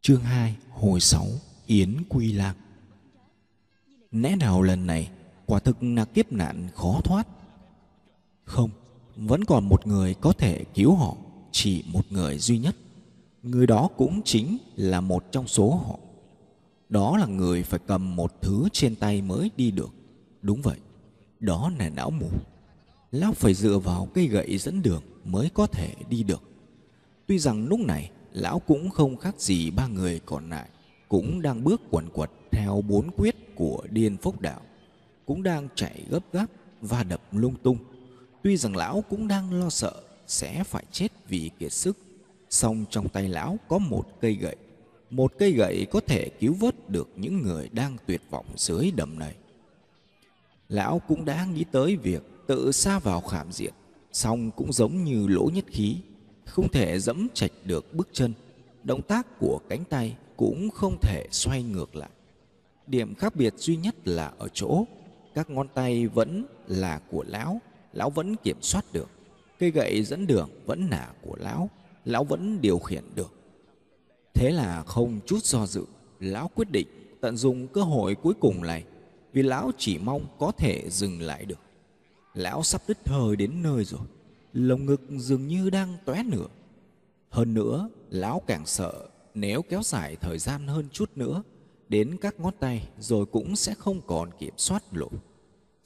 Chương 2 Hồi 6 Yến Quy Lạc. Lẽ nào lần này, quả thực là kiếp nạn khó thoát? Không, Vẫn còn một người có thể cứu họ, Chỉ một người duy nhất. Người đó cũng chính là một trong số họ. Đó là người phải cầm một thứ trên tay mới đi được. Đúng vậy, Đó là não mù Lão phải dựa vào cây gậy dẫn đường mới có thể đi được. Tuy rằng lúc này lão cũng không khác gì ba người còn lại, cũng đang bước quần quật theo bốn quyết của điên phúc đạo, cũng đang chạy gấp gáp và đập lung tung. Tuy rằng lão cũng đang lo sợ sẽ phải chết vì kiệt sức, song trong tay lão có một cây gậy, một cây gậy có thể cứu vớt được những người đang tuyệt vọng dưới đầm này. Lão cũng đã nghĩ tới việc tự xa vào khảm diện, song cũng giống như lỗ nhất khí không thể dẫm chạch được bước chân. Động tác của cánh tay cũng không thể xoay ngược lại. Điểm khác biệt duy nhất là ở chỗ, các ngón tay vẫn là của lão lão vẫn kiểm soát được. Cây gậy dẫn đường vẫn là của lão lão vẫn điều khiển được. Thế là không chút do dự, lão quyết định tận dụng cơ hội cuối cùng này, vì lão chỉ mong có thể dừng lại được. Lão sắp đứt hơi đến nơi rồi lồng ngực dường như đang tóe nửa. Hơn nữa, lão càng sợ, nếu kéo dài thời gian hơn chút nữa, đến các ngón tay rồi cũng sẽ không còn kiểm soát nổi.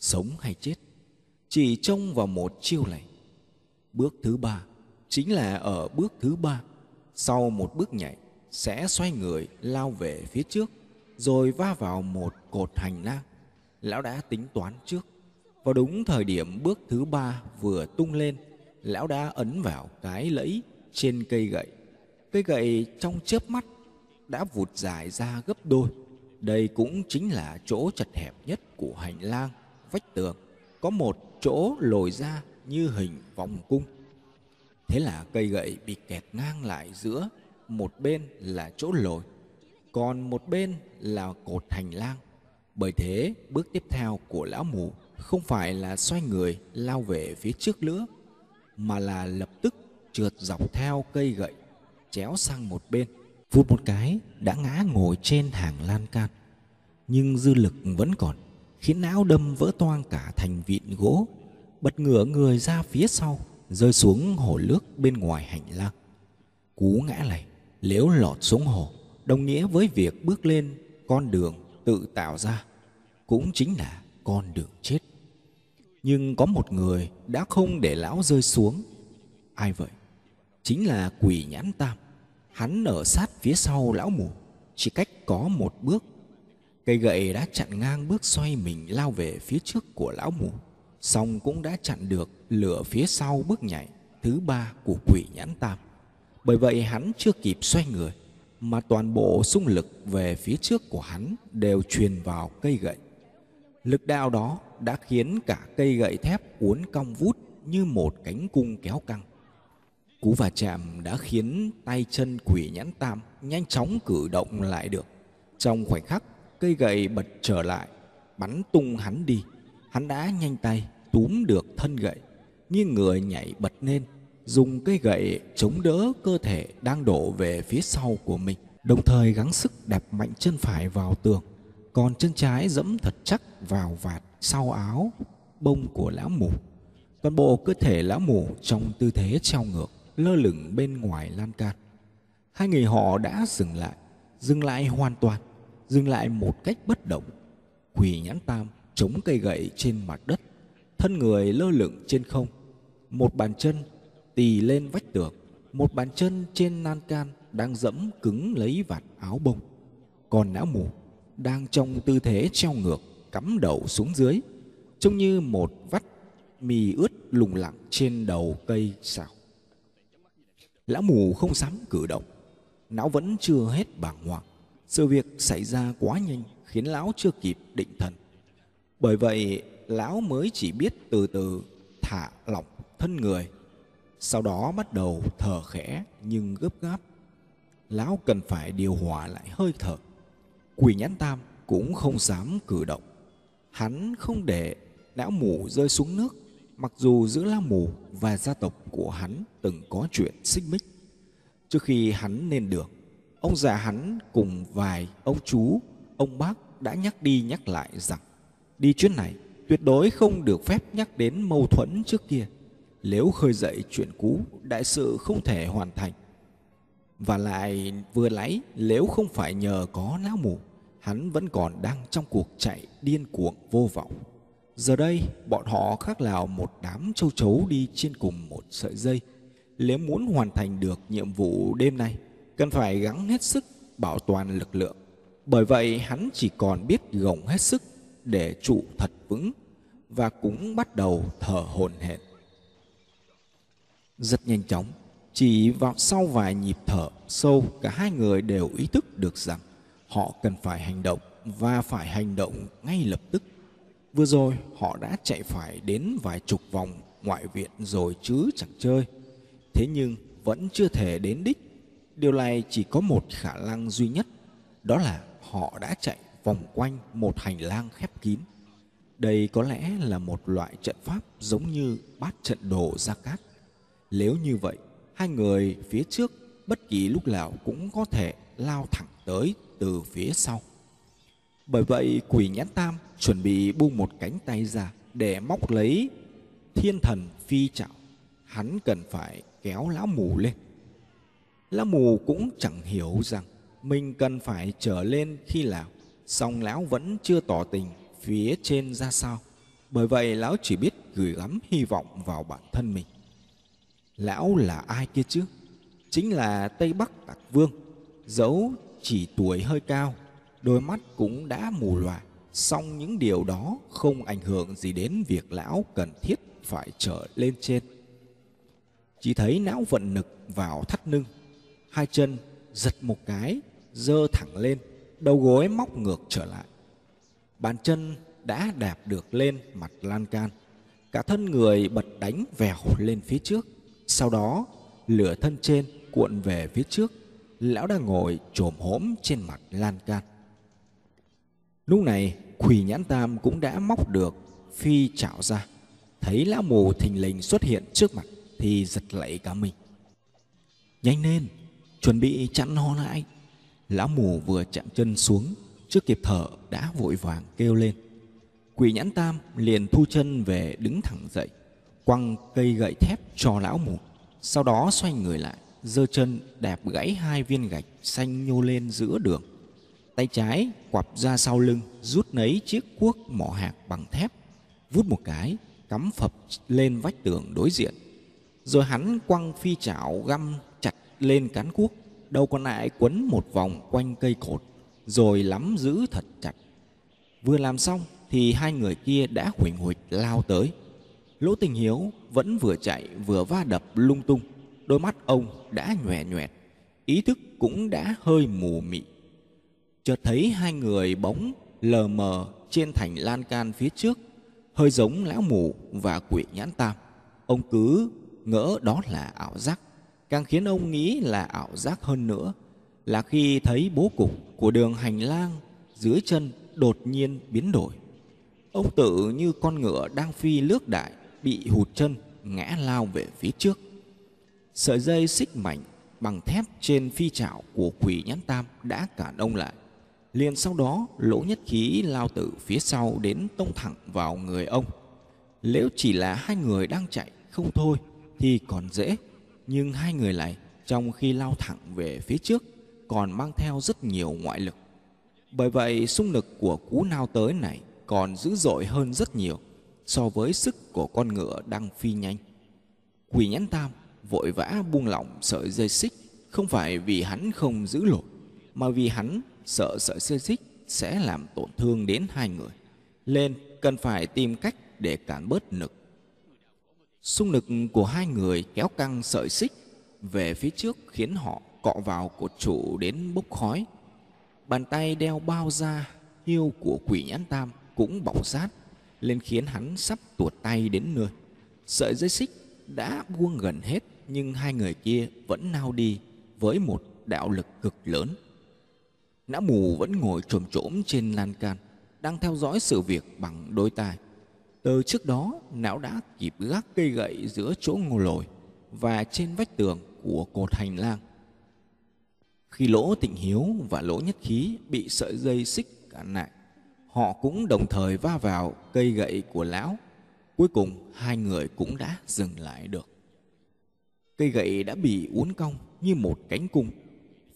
Sống hay chết, chỉ trông vào một chiêu này. Bước thứ ba chính là ở bước thứ ba, sau một bước nhảy, sẽ xoay người lao về phía trước, rồi va vào một cột hành lang. Lão đã tính toán trước. Vào đúng thời điểm bước thứ ba vừa tung lên lão đã ấn vào cái lẫy trên cây gậy. Cây gậy trong chớp mắt đã vụt dài ra gấp đôi. Đây cũng chính là chỗ chật hẹp nhất của hành lang, vách tường. Có một chỗ lồi ra như hình vòng cung. Thế là cây gậy bị kẹt ngang lại giữa một bên là chỗ lồi, còn một bên là cột hành lang. Bởi thế, bước tiếp theo của lão mù không phải là xoay người lao về phía trước nữa mà là lập tức trượt dọc theo cây gậy, chéo sang một bên. Vụt một cái, đã ngã ngồi trên hàng lan can. Nhưng dư lực vẫn còn, khiến não đâm vỡ toang cả thành vịn gỗ. Bật ngửa người ra phía sau, rơi xuống hồ nước bên ngoài hành lang. Cú ngã này nếu lọt xuống hồ, đồng nghĩa với việc bước lên con đường tự tạo ra. Cũng chính là con đường chết nhưng có một người đã không để lão rơi xuống. Ai vậy? Chính là quỷ nhãn tam. Hắn ở sát phía sau lão mù, chỉ cách có một bước. Cây gậy đã chặn ngang bước xoay mình lao về phía trước của lão mù. Song cũng đã chặn được lửa phía sau bước nhảy, thứ ba của quỷ nhãn tam. Bởi vậy hắn chưa kịp xoay người, mà toàn bộ xung lực về phía trước của hắn đều truyền vào cây gậy lực đạo đó đã khiến cả cây gậy thép uốn cong vút như một cánh cung kéo căng. Cú va chạm đã khiến tay chân quỷ nhãn tam nhanh chóng cử động lại được. Trong khoảnh khắc, cây gậy bật trở lại, bắn tung hắn đi. Hắn đã nhanh tay túm được thân gậy, nghiêng người nhảy bật lên, dùng cây gậy chống đỡ cơ thể đang đổ về phía sau của mình, đồng thời gắng sức đạp mạnh chân phải vào tường còn chân trái dẫm thật chắc vào vạt sau áo bông của lão mù. Toàn bộ cơ thể lão mù trong tư thế treo ngược, lơ lửng bên ngoài lan can. Hai người họ đã dừng lại dừng lại hoàn toàn, dừng lại một cách bất động. Quỳ nhãn tam chống cây gậy trên mặt đất, thân người lơ lửng trên không. Một bàn chân tì lên vách tường, một bàn chân trên lan can đang dẫm cứng lấy vạt áo bông. Còn não mù đang trong tư thế treo ngược, cắm đầu xuống dưới, trông như một vắt mì ướt lùng lặng trên đầu cây xào. Lão mù không dám cử động, não vẫn chưa hết bàng hoàng. Sự việc xảy ra quá nhanh khiến lão chưa kịp định thần. Bởi vậy, lão mới chỉ biết từ từ thả lỏng thân người, sau đó bắt đầu thở khẽ nhưng gấp gáp. Lão cần phải điều hòa lại hơi thở quỷ nhãn tam cũng không dám cử động hắn không để lão mù rơi xuống nước mặc dù giữa lão mù và gia tộc của hắn từng có chuyện xích mích trước khi hắn lên đường ông già hắn cùng vài ông chú, ông bác đã nhắc đi nhắc lại rằng đi chuyến này tuyệt đối không được phép nhắc đến mâu thuẫn trước kia. Nếu khơi dậy chuyện cũ, đại sự không thể hoàn thành. Và lại vừa lấy nếu không phải nhờ có lão mù, hắn vẫn còn đang trong cuộc chạy điên cuồng vô vọng. Giờ đây, bọn họ khác nào một đám châu chấu đi trên cùng một sợi dây. Nếu muốn hoàn thành được nhiệm vụ đêm nay, cần phải gắng hết sức bảo toàn lực lượng. Bởi vậy hắn chỉ còn biết gồng hết sức để trụ thật vững và cũng bắt đầu thở hổn hển. Rất nhanh chóng, chỉ vào sau vài nhịp thở sâu, cả hai người đều ý thức được rằng họ cần phải hành động và phải hành động ngay lập tức. Vừa rồi họ đã chạy phải đến vài chục vòng ngoại viện rồi chứ chẳng chơi. Thế nhưng vẫn chưa thể đến đích. Điều này chỉ có một khả năng duy nhất, đó là họ đã chạy vòng quanh một hành lang khép kín. Đây có lẽ là một loại trận pháp giống như bát trận đồ Gia Cát. Nếu như vậy, hai người phía trước bất kỳ lúc nào cũng có thể lao thẳng tới từ phía sau. Bởi vậy quỷ nhãn tam chuẩn bị buông một cánh tay ra để móc lấy thiên thần phi trạo. Hắn cần phải kéo lão mù lên. Lão mù cũng chẳng hiểu rằng mình cần phải trở lên khi nào, song lão vẫn chưa tỏ tình phía trên ra sao. Bởi vậy lão chỉ biết gửi gắm hy vọng vào bản thân mình. Lão là ai kia chứ? Chính là Tây Bắc Tạc Vương, dẫu chỉ tuổi hơi cao, đôi mắt cũng đã mù lòa. Song những điều đó không ảnh hưởng gì đến việc lão cần thiết phải trở lên trên. Chỉ thấy não vận nực vào thắt lưng, hai chân giật một cái, dơ thẳng lên, đầu gối móc ngược trở lại. Bàn chân đã đạp được lên mặt lan can, cả thân người bật đánh vèo lên phía trước. Sau đó, lửa thân trên cuộn về phía trước, lão đang ngồi trồm hổm trên mặt lan can. Lúc này, quỷ nhãn tam cũng đã móc được phi chảo ra, thấy lão mù thình lình xuất hiện trước mặt thì giật lẫy cả mình. Nhanh lên, chuẩn bị chặn nó lại. Lão mù vừa chạm chân xuống, trước kịp thở đã vội vàng kêu lên. Quỷ nhãn tam liền thu chân về đứng thẳng dậy, quăng cây gậy thép cho lão mù. Sau đó xoay người lại, giơ chân đạp gãy hai viên gạch xanh nhô lên giữa đường. Tay trái quặp ra sau lưng, rút lấy chiếc cuốc mỏ hạt bằng thép, vút một cái, cắm phập lên vách tường đối diện. Rồi hắn quăng phi chảo găm chặt lên cán cuốc, đầu còn lại quấn một vòng quanh cây cột, rồi lắm giữ thật chặt. Vừa làm xong thì hai người kia đã huỳnh huỳnh lao tới. Lỗ Tình Hiếu vẫn vừa chạy vừa va đập lung tung, đôi mắt ông đã nhòe nhòe, ý thức cũng đã hơi mù mị. Chợt thấy hai người bóng lờ mờ trên thành lan can phía trước, hơi giống lão mù và quỷ nhãn tam. Ông cứ ngỡ đó là ảo giác, càng khiến ông nghĩ là ảo giác hơn nữa là khi thấy bố cục của đường hành lang dưới chân đột nhiên biến đổi. Ông tự như con ngựa đang phi lướt đại bị hụt chân ngã lao về phía trước. Sợi dây xích mảnh bằng thép trên phi trảo của quỷ nhãn tam đã cản ông lại. Liền sau đó, lỗ nhất khí lao từ phía sau đến tông thẳng vào người ông. Nếu chỉ là hai người đang chạy không thôi thì còn dễ. Nhưng hai người này trong khi lao thẳng về phía trước còn mang theo rất nhiều ngoại lực. Bởi vậy, xung lực của cú nao tới này còn dữ dội hơn rất nhiều so với sức của con ngựa đang phi nhanh. Quỷ nhãn tam vội vã buông lỏng sợi dây xích không phải vì hắn không giữ lột mà vì hắn sợ sợi dây xích sẽ làm tổn thương đến hai người. Lên, cần phải tìm cách để cản bớt lực. Xung lực của hai người kéo căng sợi xích về phía trước khiến họ cọ vào cột trụ đến bốc khói. Bàn tay đeo bao da hiêu của quỷ nhãn tam cũng bỏng sát, lên khiến hắn sắp tuột tay đến nơi. Sợi dây xích đã buông gần hết nhưng hai người kia vẫn nao đi với một đạo lực cực lớn. Nã mù vẫn ngồi trồm trỗm trên lan can, đang theo dõi sự việc bằng đôi tai. Từ trước đó, não đã kịp gác cây gậy giữa chỗ ngô lồi và trên vách tường của cột hành lang. Khi Lỗ Tịnh Hiếu và Lỗ Nhất Khí bị sợi dây xích cản lại, họ cũng đồng thời va vào cây gậy của lão. Cuối cùng hai người cũng đã dừng lại được. Cây gậy đã bị uốn cong như một cánh cung.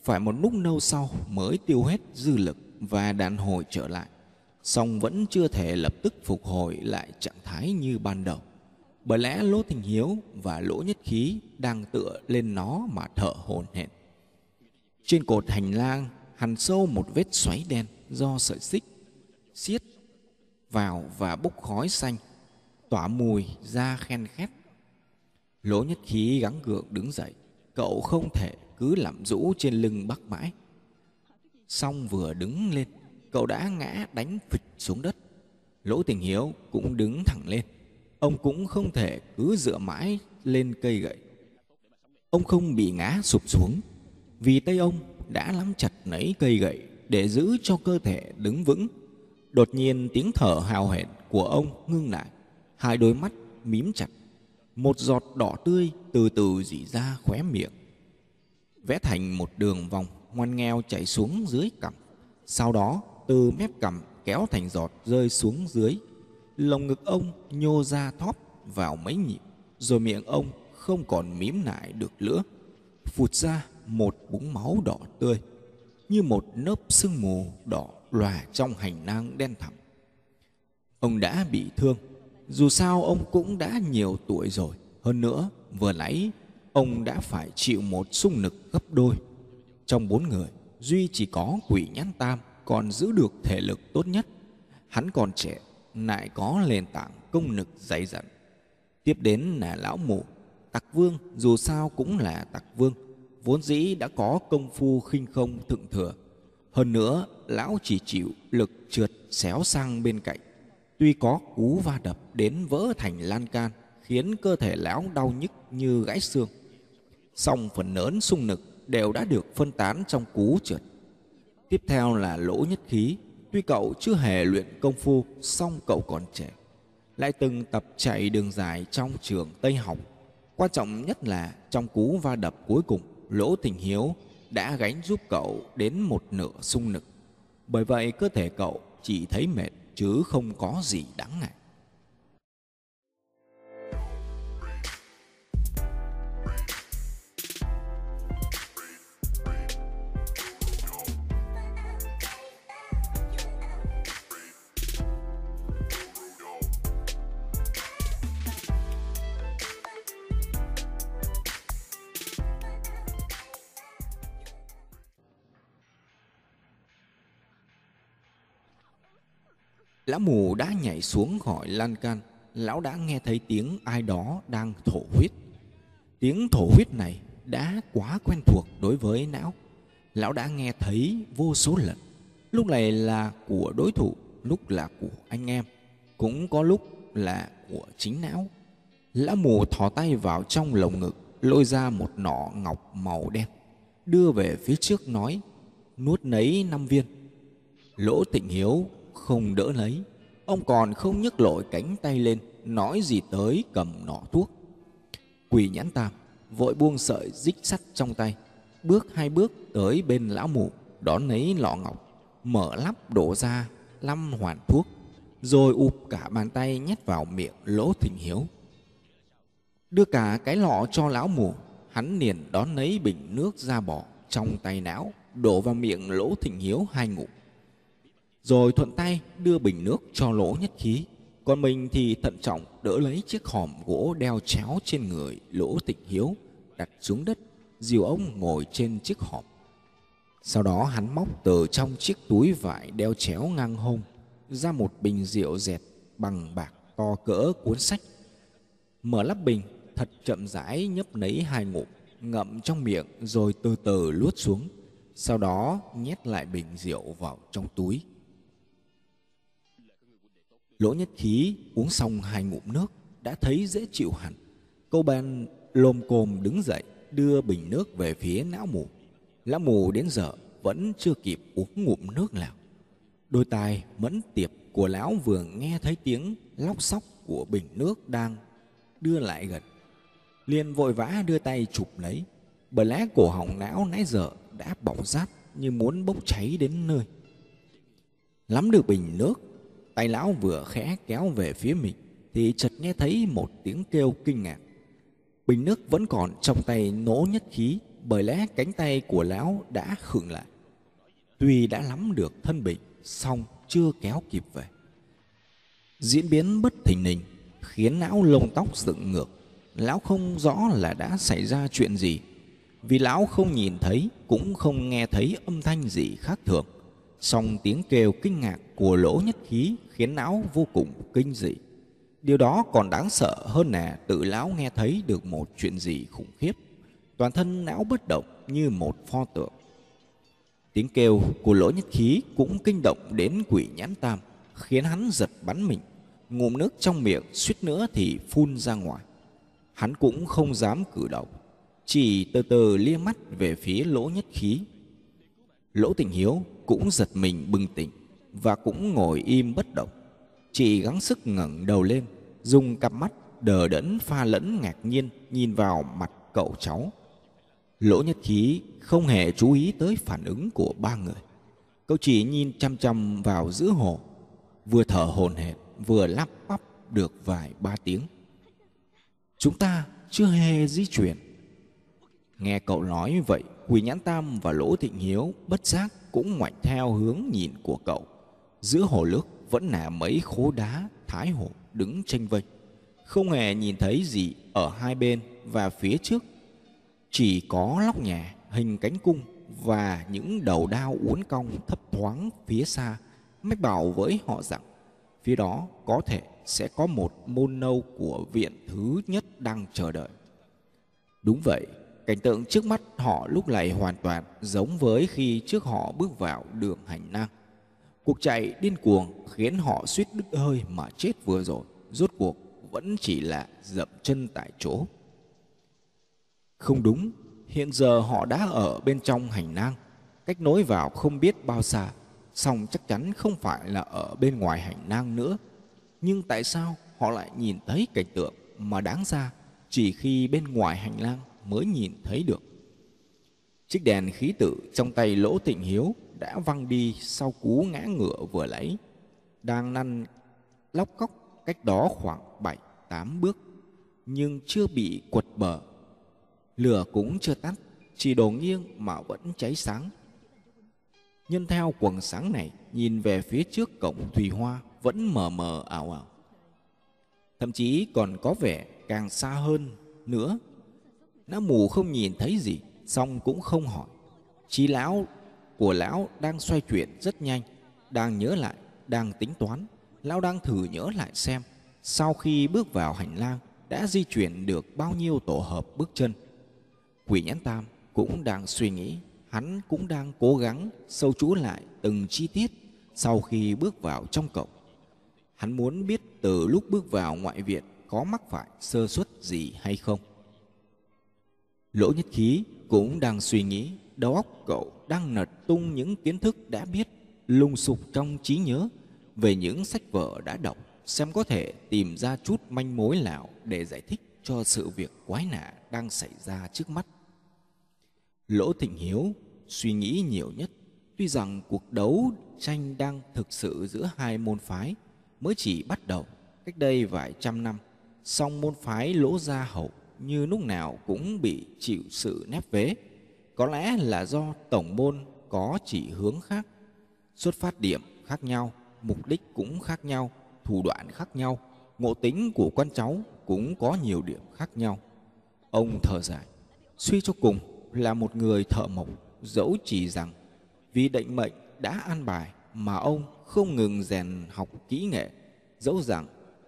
Phải một lúc lâu sau mới tiêu hết dư lực và đàn hồi trở lại. Song vẫn chưa thể lập tức phục hồi lại trạng thái như ban đầu. Bởi lẽ Lỗ Tình Hiếu và Lỗ Nhất Khí đang tựa lên nó mà thở hổn hển. Trên cột hành lang hằn sâu một vết xoáy đen do sợi xích xiết vào và bốc khói xanh, tỏa mùi ra khen khét. Lỗ Nhất Khí gắng gượng đứng dậy, cậu không thể cứ lẩm rũ trên lưng bắc mãi. Xong vừa đứng lên, cậu đã ngã đánh phịch xuống đất. Lỗ Tình Hiếu cũng đứng thẳng lên. Ông cũng không thể cứ dựa mãi lên cây gậy. Ông không bị ngã sụp xuống vì tay ông đã nắm chặt lấy cây gậy để giữ cho cơ thể đứng vững. Đột nhiên tiếng thở hào hẹn của ông ngưng lại, hai đôi mắt mím chặt. Một giọt đỏ tươi từ từ rỉ ra khóe miệng, vẽ thành một đường vòng ngoan nghèo chảy xuống dưới cằm. Sau đó, từ mép cằm kéo thành giọt rơi xuống dưới. Lồng ngực ông nhô ra thóp vào mấy nhịp, rồi miệng ông không còn mím lại được nữa. Phụt ra một búng máu đỏ tươi như một nớp sương mù đỏ lòa trong hành lang đen thẳm. Ông đã bị thương, dù sao ông cũng đã nhiều tuổi rồi. Hơn nữa, vừa nãy ông đã phải chịu một xung lực gấp đôi. Trong bốn người, Duy chỉ có quỷ nhãn tam còn giữ được thể lực tốt nhất. Hắn còn trẻ, lại có nền tảng công lực dày dặn. Tiếp đến là lão mụ tặc vương dù sao cũng là tặc vương vốn dĩ đã có công phu khinh không thượng thừa. Hơn nữa, lão chỉ chịu lực trượt xéo sang bên cạnh. Tuy có cú va đập đến vỡ thành lan can, khiến cơ thể lão đau nhức như gãy xương. Song phần lớn sung lực đều đã được phân tán trong cú trượt. Tiếp theo là lỗ nhất khí. Tuy cậu chưa hề luyện công phu, song cậu còn trẻ. Lại từng tập chạy đường dài trong trường Tây Học. Quan trọng nhất là trong cú va đập cuối cùng, Lỗ Tình Hiếu đã gánh giúp cậu đến một nửa sung lực. Bởi vậy cơ thể cậu chỉ thấy mệt chứ không có gì đáng ngại. Lão mù đã nhảy xuống khỏi lan can. Lão đã nghe thấy tiếng ai đó đang thổ huyết. Tiếng thổ huyết này đã quá quen thuộc đối với não. Lão đã nghe thấy vô số lần. Lúc này là của đối thủ, Lúc là của anh em. Cũng có lúc là của chính não. Lão mù thò tay vào trong lồng ngực, Lôi ra một nọ ngọc màu đen, Đưa về phía trước nói, Nuốt nấy năm viên. Lỗ tịnh hiếu không đỡ lấy. Ông còn không nhấc lội cánh tay lên, Nói gì tới cầm nọ thuốc. Quỳ nhãn tam Vội buông sợi dích sắt trong tay. Bước hai bước tới bên lão mù Đón lấy lọ ngọc. Mở lắp đổ ra lăm hoàn thuốc, Rồi ụp cả bàn tay nhét vào miệng lỗ thình hiếu. Đưa cả cái lọ cho lão mù Hắn liền đón lấy bình nước ra bỏ Trong tay não, Đổ vào miệng lỗ thình hiếu hai ngụm rồi thuận tay đưa bình nước cho lỗ nhất khí. Còn mình thì thận trọng đỡ lấy chiếc hòm gỗ đeo chéo trên người lỗ tịnh hiếu, đặt xuống đất, dìu ông ngồi trên chiếc hòm. Sau đó hắn móc từ trong chiếc túi vải đeo chéo ngang hông, ra một bình rượu dẹt bằng bạc to cỡ cuốn sách. Mở lắp bình, thật chậm rãi nhấp lấy hai ngụm, ngậm trong miệng rồi từ từ luốt xuống. Sau đó nhét lại bình rượu vào trong túi. Lỗ nhất khí uống xong hai ngụm nước, đã thấy dễ chịu hẳn. Câu ban lồm cồm đứng dậy, đưa bình nước về phía não mù. Lão mù đến giờ vẫn chưa kịp uống ngụm nước nào. Đôi tai mẫn tiệp của lão vừa nghe thấy tiếng lóc xóc của bình nước đang đưa lại gần. liền vội vã đưa tay chụp lấy. Bởi lẽ cổ họng não nãy giờ đã bỏng rát như muốn bốc cháy đến nơi lắm được bình nước tay lão vừa khẽ kéo về phía mình, thì chợt nghe thấy một tiếng kêu kinh ngạc. Bình nước vẫn còn trong tay nỗ nhất khí, bởi lẽ cánh tay của lão đã khựng lại. Tuy đã lắm được thân bình, song chưa kéo kịp về. Diễn biến bất thình lình, khiến lão lông tóc dựng ngược. Lão không rõ là đã xảy ra chuyện gì. Vì lão không nhìn thấy, cũng không nghe thấy âm thanh gì khác thường song tiếng kêu kinh ngạc của lỗ nhất khí khiến lão vô cùng kinh dị. Điều đó còn đáng sợ hơn là tự lão nghe thấy được một chuyện gì khủng khiếp. Toàn thân lão bất động như một pho tượng. Tiếng kêu của lỗ nhất khí cũng kinh động đến quỷ nhãn tam, khiến hắn giật bắn mình. Ngụm nước trong miệng suýt nữa thì phun ra ngoài. Hắn cũng không dám cử động, chỉ từ từ lia mắt về phía lỗ nhất khí. Lỗ tình hiếu cũng giật mình bừng tỉnh và cũng ngồi im bất động. Chị gắng sức ngẩng đầu lên, dùng cặp mắt đờ đẫn pha lẫn ngạc nhiên nhìn vào mặt cậu cháu. Lỗ nhất khí không hề chú ý tới phản ứng của ba người. Cậu chỉ nhìn chăm chăm vào giữa hồ, vừa thở hồn hển, vừa lắp bắp được vài ba tiếng. Chúng ta chưa hề di chuyển. Nghe cậu nói vậy quỳ nhãn tam và lỗ thịnh hiếu bất giác cũng ngoảnh theo hướng nhìn của cậu. Giữa hồ nước vẫn là mấy khố đá, thái hồ đứng tranh vênh. Không hề nhìn thấy gì ở hai bên và phía trước. Chỉ có lóc nhà, hình cánh cung và những đầu đao uốn cong thấp thoáng phía xa, mách bảo với họ rằng phía đó có thể sẽ có một môn nâu của viện thứ nhất đang chờ đợi. Đúng vậy cảnh tượng trước mắt họ lúc này hoàn toàn giống với khi trước họ bước vào đường hành lang. Cuộc chạy điên cuồng khiến họ suýt đứt hơi mà chết vừa rồi, rốt cuộc vẫn chỉ là dậm chân tại chỗ. Không đúng, hiện giờ họ đã ở bên trong hành lang, cách nối vào không biết bao xa, song chắc chắn không phải là ở bên ngoài hành lang nữa. Nhưng tại sao họ lại nhìn thấy cảnh tượng mà đáng ra chỉ khi bên ngoài hành lang? Mới nhìn thấy được. Chiếc đèn khí tử trong tay lỗ tịnh hiếu đã văng đi sau cú ngã ngựa vừa lấy, đang năn lóc cóc cách đó khoảng bảy, tám bước, nhưng chưa bị quật bờ. Lửa cũng chưa tắt, chỉ đổ nghiêng mà vẫn cháy sáng. Nhân theo quần sáng này, nhìn về phía trước cổng thùy hoa vẫn mờ mờ ảo ảo. Thậm chí còn có vẻ càng xa hơn nữa nó mù không nhìn thấy gì xong cũng không hỏi. Trí lão, của lão đang xoay chuyển rất nhanh, đang nhớ lại, đang tính toán. Lão đang thử nhớ lại xem, sau khi bước vào hành lang, đã di chuyển được bao nhiêu tổ hợp bước chân. Quỷ nhãn tam cũng đang suy nghĩ, hắn cũng đang cố gắng sâu chuỗi lại từng chi tiết sau khi bước vào trong cổng. Hắn muốn biết từ lúc bước vào ngoại viện có mắc phải sơ suất gì hay không lỗ nhất khí cũng đang suy nghĩ, đầu óc cậu đang nật tung những kiến thức đã biết lung sục trong trí nhớ về những sách vở đã đọc, xem có thể tìm ra chút manh mối nào để giải thích cho sự việc quái lạ đang xảy ra trước mắt. Lỗ thịnh hiếu suy nghĩ nhiều nhất, tuy rằng cuộc đấu tranh đang thực sự giữa hai môn phái mới chỉ bắt đầu cách đây vài trăm năm, song môn phái lỗ gia hậu như lúc nào cũng bị chịu sự nép vế. Có lẽ là do tổng môn có chỉ hướng khác, xuất phát điểm khác nhau, mục đích cũng khác nhau, thủ đoạn khác nhau, ngộ tính của con cháu cũng có nhiều điểm khác nhau. Ông thở dài, suy cho cùng là một người thợ mộc, dẫu chỉ rằng vì định mệnh đã an bài mà ông không ngừng rèn học kỹ nghệ, dẫu rằng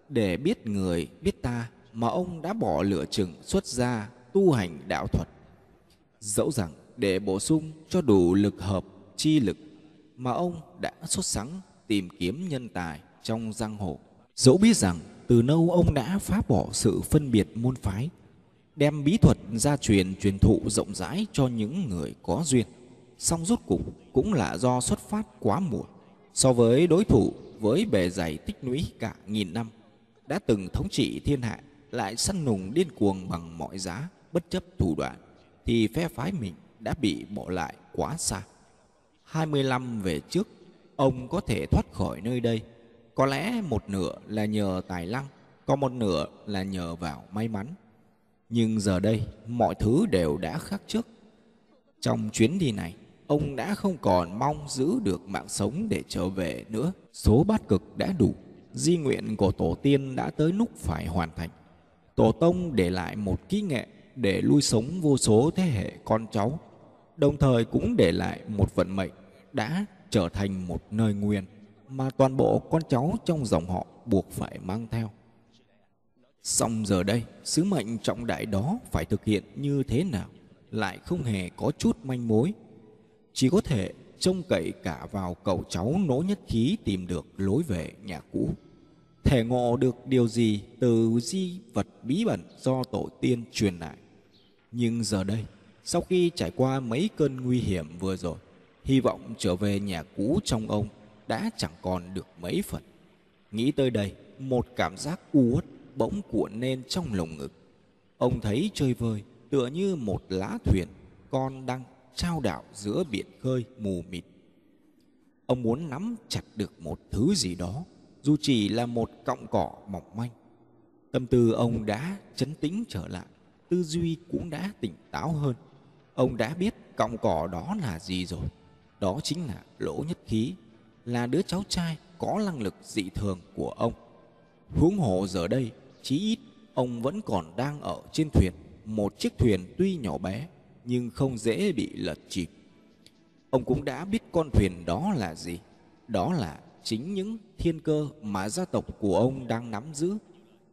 để biết người, biết ta mà ông đã bỏ lửa chừng xuất ra tu hành đạo thuật. Dẫu rằng để bổ sung cho đủ lực hợp, chi lực mà ông đã xuất sắng tìm kiếm nhân tài trong giang hồ. Dẫu biết rằng từ lâu ông đã phá bỏ sự phân biệt môn phái, đem bí thuật gia truyền truyền thụ rộng rãi cho những người có duyên. Song rốt cục cũng là do xuất phát quá muộn so với đối thủ với bề dày tích lũy cả nghìn năm đã từng thống trị thiên hạ lại săn nùng điên cuồng bằng mọi giá, bất chấp thủ đoạn, thì phe phái mình đã bị bỏ lại quá xa. 25 về trước, ông có thể thoát khỏi nơi đây. Có lẽ một nửa là nhờ tài năng còn một nửa là nhờ vào may mắn. Nhưng giờ đây, mọi thứ đều đã khác trước. Trong chuyến đi này, ông đã không còn mong giữ được mạng sống để trở về nữa. Số bát cực đã đủ, di nguyện của tổ tiên đã tới lúc phải hoàn thành tổ tông để lại một kỹ nghệ để lui sống vô số thế hệ con cháu đồng thời cũng để lại một vận mệnh đã trở thành một nơi nguyên mà toàn bộ con cháu trong dòng họ buộc phải mang theo Song giờ đây, sứ mệnh trọng đại đó phải thực hiện như thế nào lại không hề có chút manh mối. Chỉ có thể trông cậy cả vào cậu cháu nỗ nhất khí tìm được lối về nhà cũ. Thể ngộ được điều gì từ di vật bí bẩn do tổ tiên truyền lại. Nhưng giờ đây, sau khi trải qua mấy cơn nguy hiểm vừa rồi, hy vọng trở về nhà cũ trong ông đã chẳng còn được mấy phần. Nghĩ tới đây, một cảm giác u uất bỗng cuộn lên trong lồng ngực. Ông thấy chơi vơi tựa như một lá thuyền con đang trao đảo giữa biển khơi mù mịt. Ông muốn nắm chặt được một thứ gì đó, dù chỉ là một cọng cỏ mỏng manh. Tâm tư ông đã chấn tĩnh trở lại, tư duy cũng đã tỉnh táo hơn. Ông đã biết cọng cỏ đó là gì rồi. Đó chính là lỗ nhất khí, là đứa cháu trai có năng lực dị thường của ông. Huống hồ giờ đây chí ít ông vẫn còn đang ở trên thuyền một chiếc thuyền tuy nhỏ bé nhưng không dễ bị lật chìm ông cũng đã biết con thuyền đó là gì đó là chính những thiên cơ mà gia tộc của ông đang nắm giữ.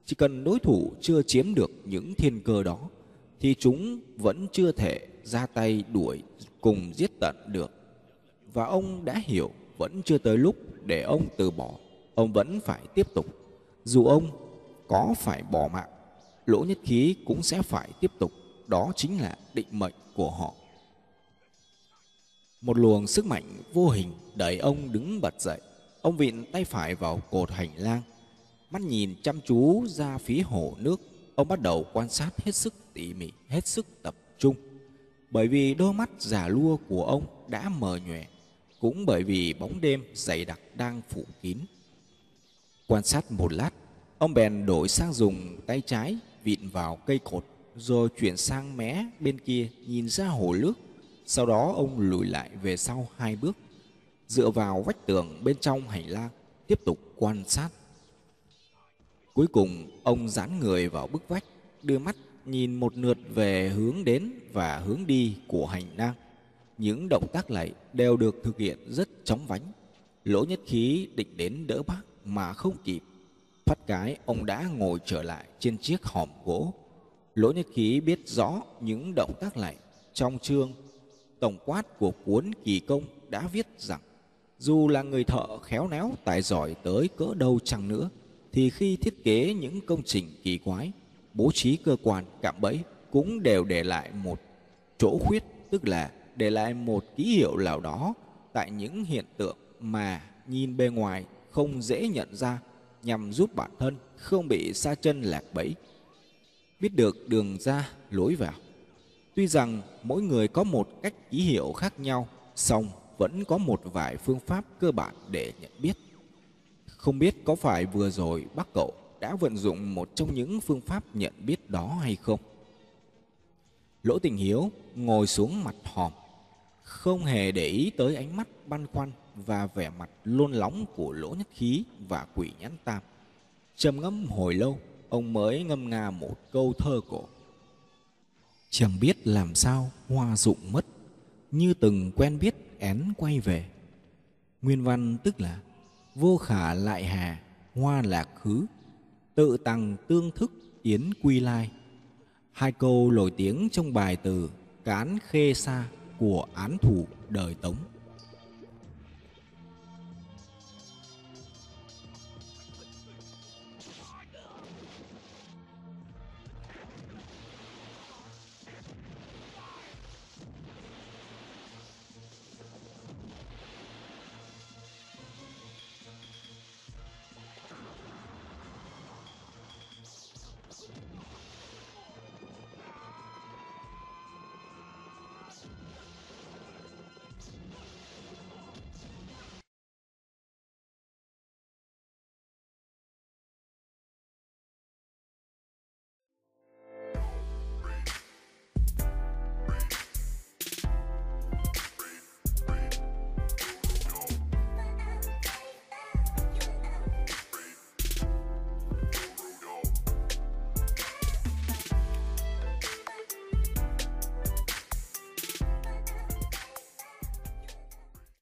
Chỉ cần đối thủ chưa chiếm được những thiên cơ đó, thì chúng vẫn chưa thể ra tay đuổi cùng giết tận được. Và ông đã hiểu vẫn chưa tới lúc để ông từ bỏ, ông vẫn phải tiếp tục. Dù ông có phải bỏ mạng, lỗ nhất khí cũng sẽ phải tiếp tục. Đó chính là định mệnh của họ. Một luồng sức mạnh vô hình đẩy ông đứng bật dậy ông vịn tay phải vào cột hành lang mắt nhìn chăm chú ra phía hồ nước. Ông bắt đầu quan sát hết sức tỉ mỉ hết sức tập trung. Bởi vì đôi mắt già lua của ông đã mờ nhòe cũng bởi vì bóng đêm dày đặc đang phủ kín. Quan sát một lát Ông bèn đổi sang dùng tay trái vịn vào cây cột rồi chuyển sang mé bên kia nhìn ra hồ nước. Sau đó ông lùi lại về sau hai bước, dựa vào vách tường bên trong hành lang, tiếp tục quan sát. Cuối cùng, ông dán người vào bức vách, đưa mắt nhìn một lượt về hướng đến và hướng đi của hành lang. Những động tác này đều được thực hiện rất chóng vánh. Lỗ nhất khí định đến đỡ bác mà không kịp Phát cái ông đã ngồi trở lại trên chiếc hòm gỗ. Lỗ Nhất Khí biết rõ những động tác này trong chương tổng quát của cuốn kỳ công đã viết rằng dù là người thợ khéo léo, tài giỏi tới cỡ đâu chăng nữa, thì khi thiết kế những công trình kỳ quái, bố trí cơ quan, cạm bẫy cũng đều để lại một chỗ khuyết, tức là để lại một ký hiệu nào đó tại những hiện tượng mà nhìn bề ngoài không dễ nhận ra, nhằm giúp bản thân không bị xa chân lạc bẫy. Biết được đường ra, lối vào. Tuy rằng mỗi người có một cách ký hiệu khác nhau, song vẫn có một vài phương pháp cơ bản để nhận biết không biết có phải vừa rồi bác cậu đã vận dụng một trong những phương pháp nhận biết đó hay không lỗ tình hiếu ngồi xuống mặt hòm không hề để ý tới ánh mắt băn khoăn và vẻ mặt lôn lóng của lỗ nhất khí và quỷ nhãn tam. Trầm ngâm hồi lâu, ông mới ngâm nga một câu thơ cổ. Chẳng biết làm sao hoa dụng mất, như từng quen biết én quay về. Nguyên văn tức là vô khả lại hà, hoa lạc khứ tự tăng tương thức yến quy lai. Hai câu nổi tiếng trong bài từ Cán Khê Sa của án thủ đời Tống.